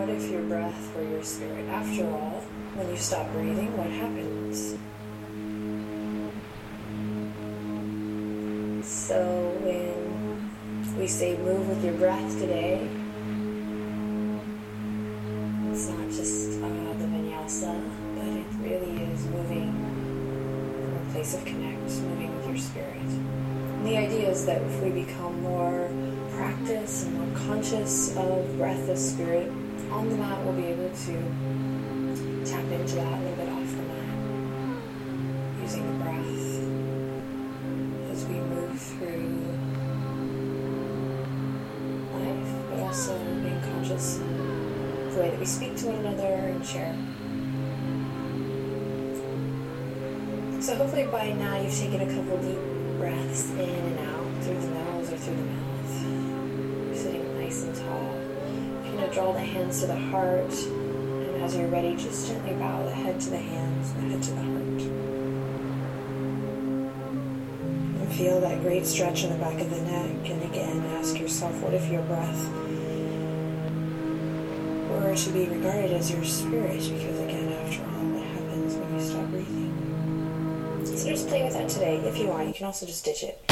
What if your breath were your spirit? After all, when you stop breathing, what happens? So when we say move with your breath today, it's not just uh, the vinyasa, but it really is moving from a place of connect, moving with your spirit. And the idea is that if we become more practice and more conscious of breath as spirit on the mat, we'll be able to tap into that a little bit off the mat, using the breath as we move through life, but also being conscious of the way that we speak to one another and share. So hopefully by now you've taken a couple deep breaths in and out through the nose or through the mouth. You're sitting nice and tall. Going to draw the hands to the heart, and as you're ready, just gently bow the head to the hands, and the head to the heart. And feel that great stretch in the back of the neck, and again ask yourself, what if your breath were to be regarded as your spirit? Because again, after all, what happens when you stop breathing? So just play with that today if you want. You can also just ditch it.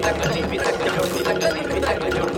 Thank you.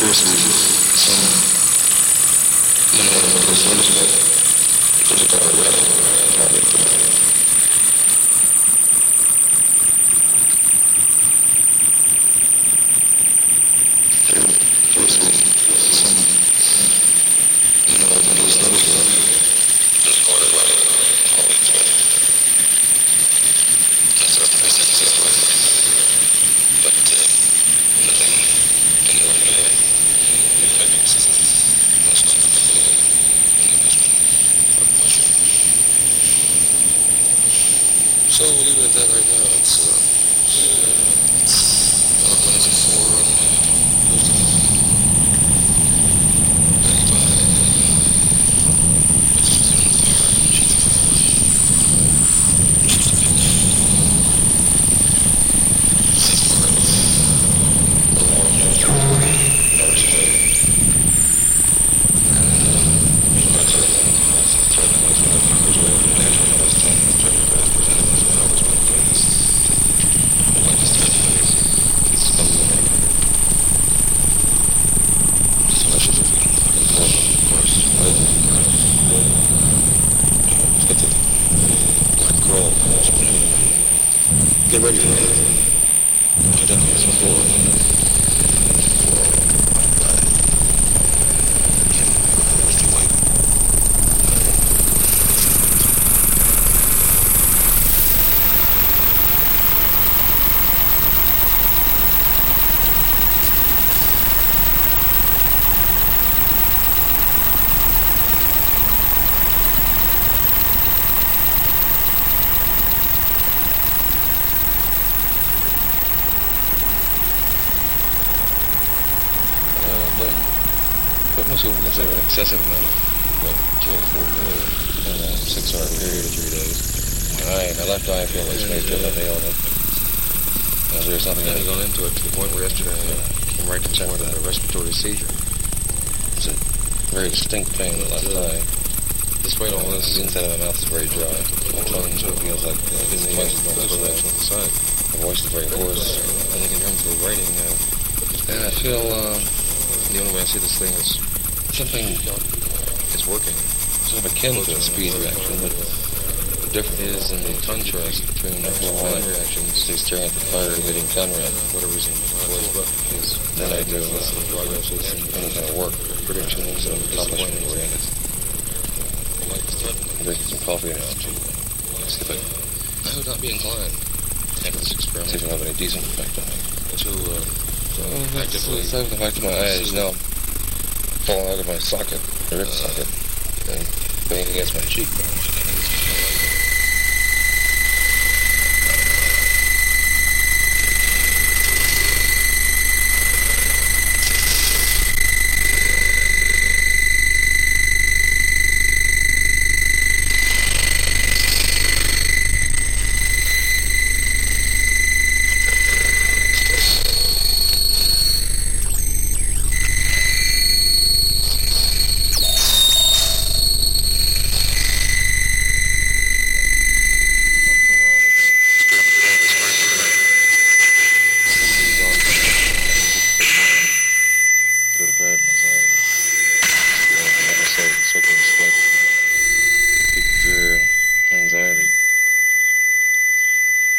There's some, you know, those things that just got ready, probably. There's excessive amount of what killed four million in a six-hour period of three days. I, I left Ironfield like space to let me on it. Uh, there's something that he gone into it to the point where yesterday I came right to the point of a respiratory seizure. it's a very distinct pain in the left eye. Despite all this, The inside of my mouth is very dry. My tongue too feels like uh, in the twice as long close as on the side. My voice is very hoarse. I think in terms of the writing, uh, And I feel uh, the only way I see this thing is something it's working. sort of akin to a speed reaction, but the difference is in the contrast between the line reactions. He's staring at the fire-emitting Conrad. Whatever's in voice, but is Then I do uh, progress is any kind of work, prediction, so accomplishment oriented. threatening. Drinking some coffee now to see if I I would not be inclined after this see if experiment it'll have any decent effect on me. to uh, So that's Actively- aside from the fact that my eyes is now falling out of my socket, the rib socket, and banging against my cheekbone. Go to bed, as I, like I said, soaking in sweat, deep fear, anxiety,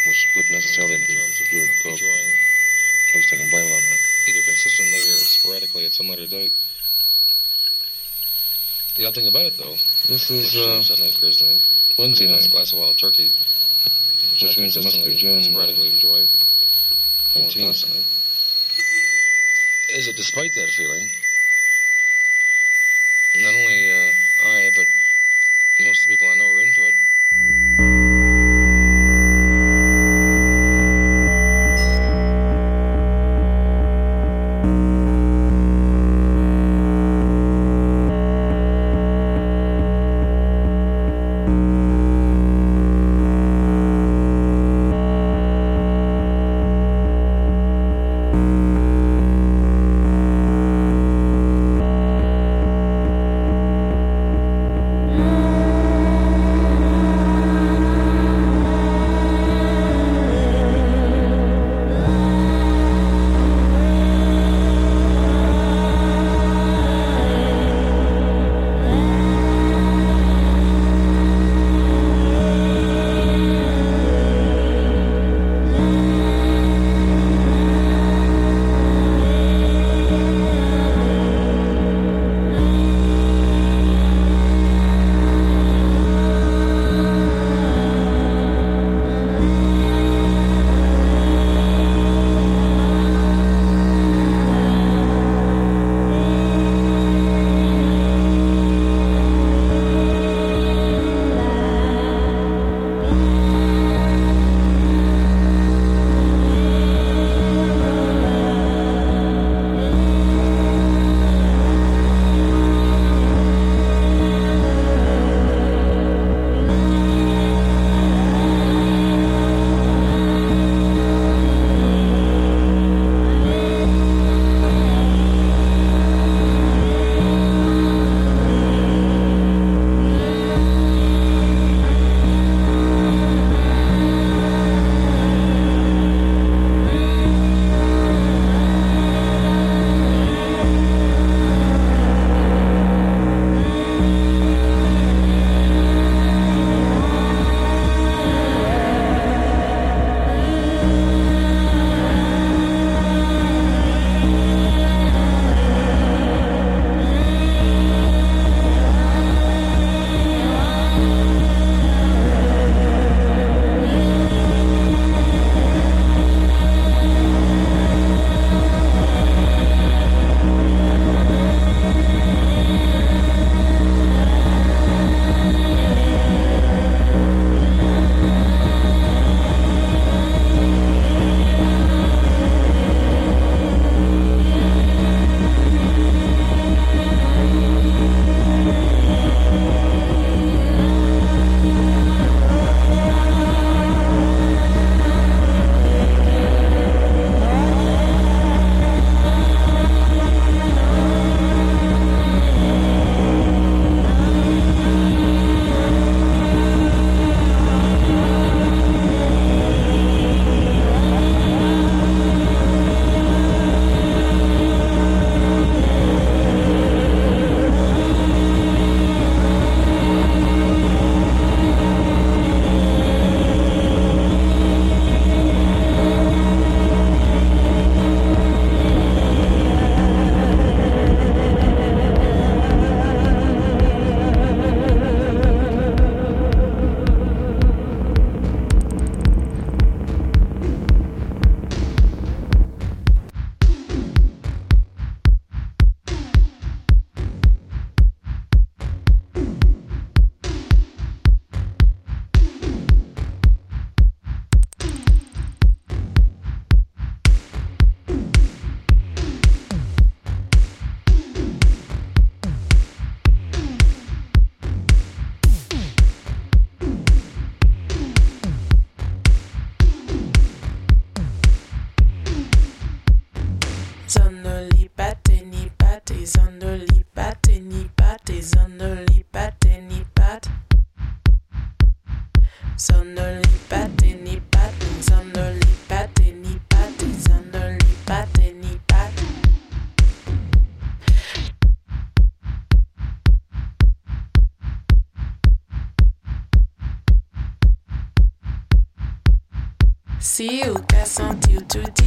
which wouldn't necessarily be good. Go, enjoying at least I can blame it on that. either consistently or sporadically at some later date. The odd thing about it, though, This which is uh, uh, suddenly occurs to me, Wednesday is a night. glass of wild turkey, which, Which I means it must be consistently, June, sporadically enjoy almost 18th. Is it despite that feeling, today.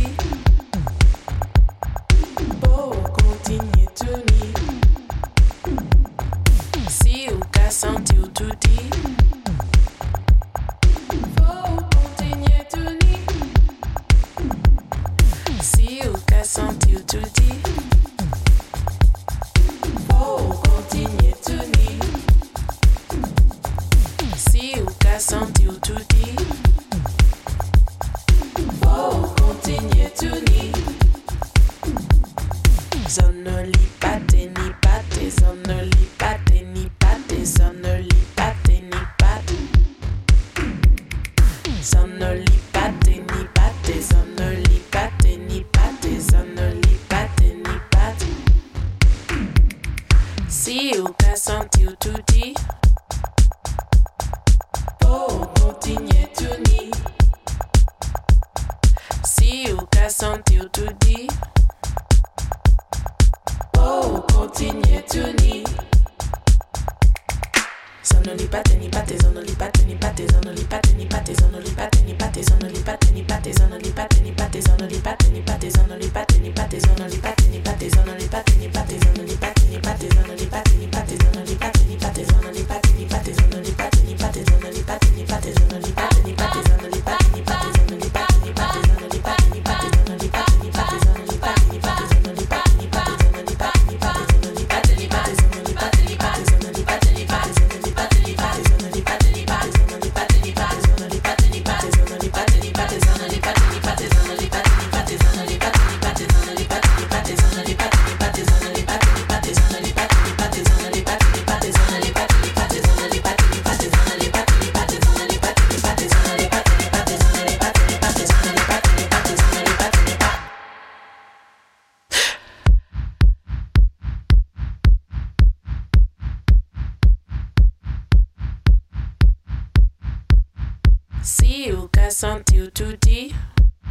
See you guys until 2D.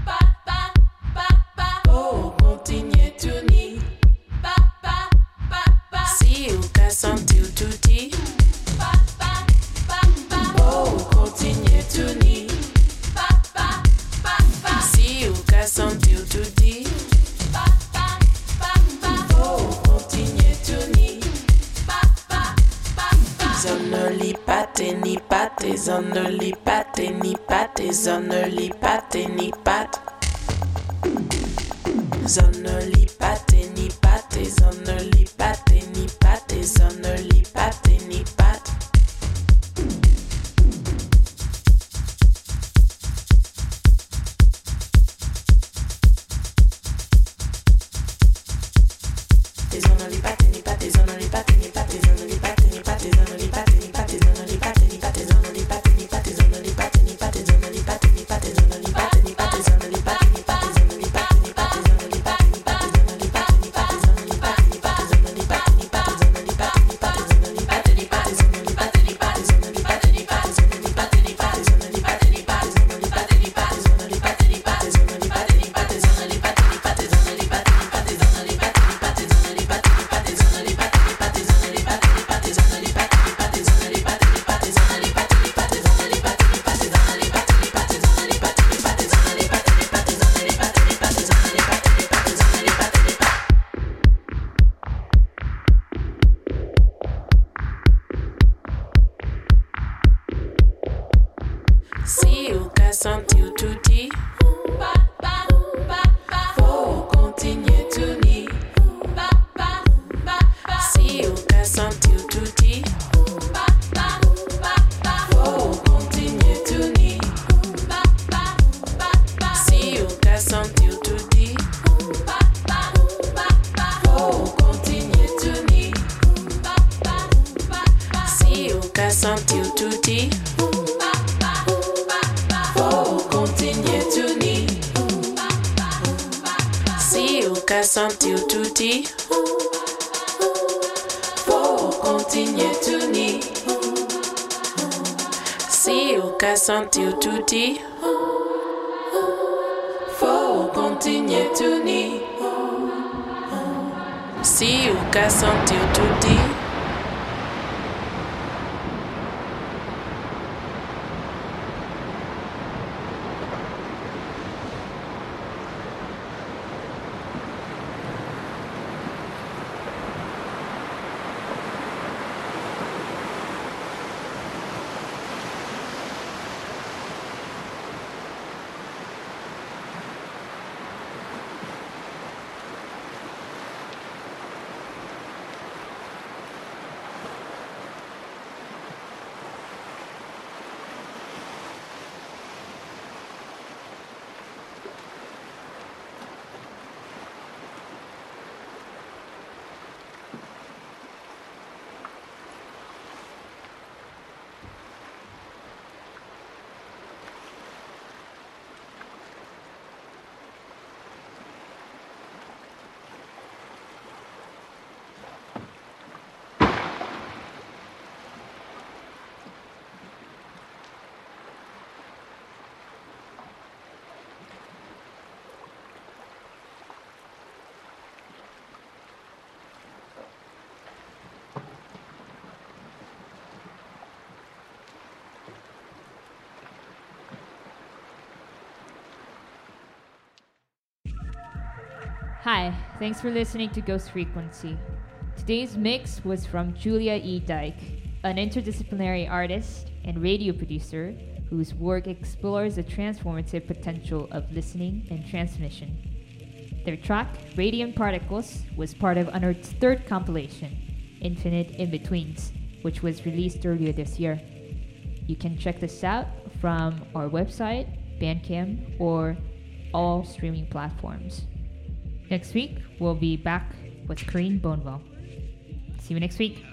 Bye, bye, bye. only pat, any pat is only pat, any pat. focus on till today. Hi, thanks for listening to Ghost Frequency. Today's mix was from Julia E. Dyck, an interdisciplinary artist and radio producer whose work explores the transformative potential of listening and transmission. Their track, Radiant Particles, was part of Unearth's third compilation, Infinite In Betweens, which was released earlier this year. You can check this out from our website, Bandcamp, or all streaming platforms. Next week, we'll be back with Corinne Bonewell. See you next week.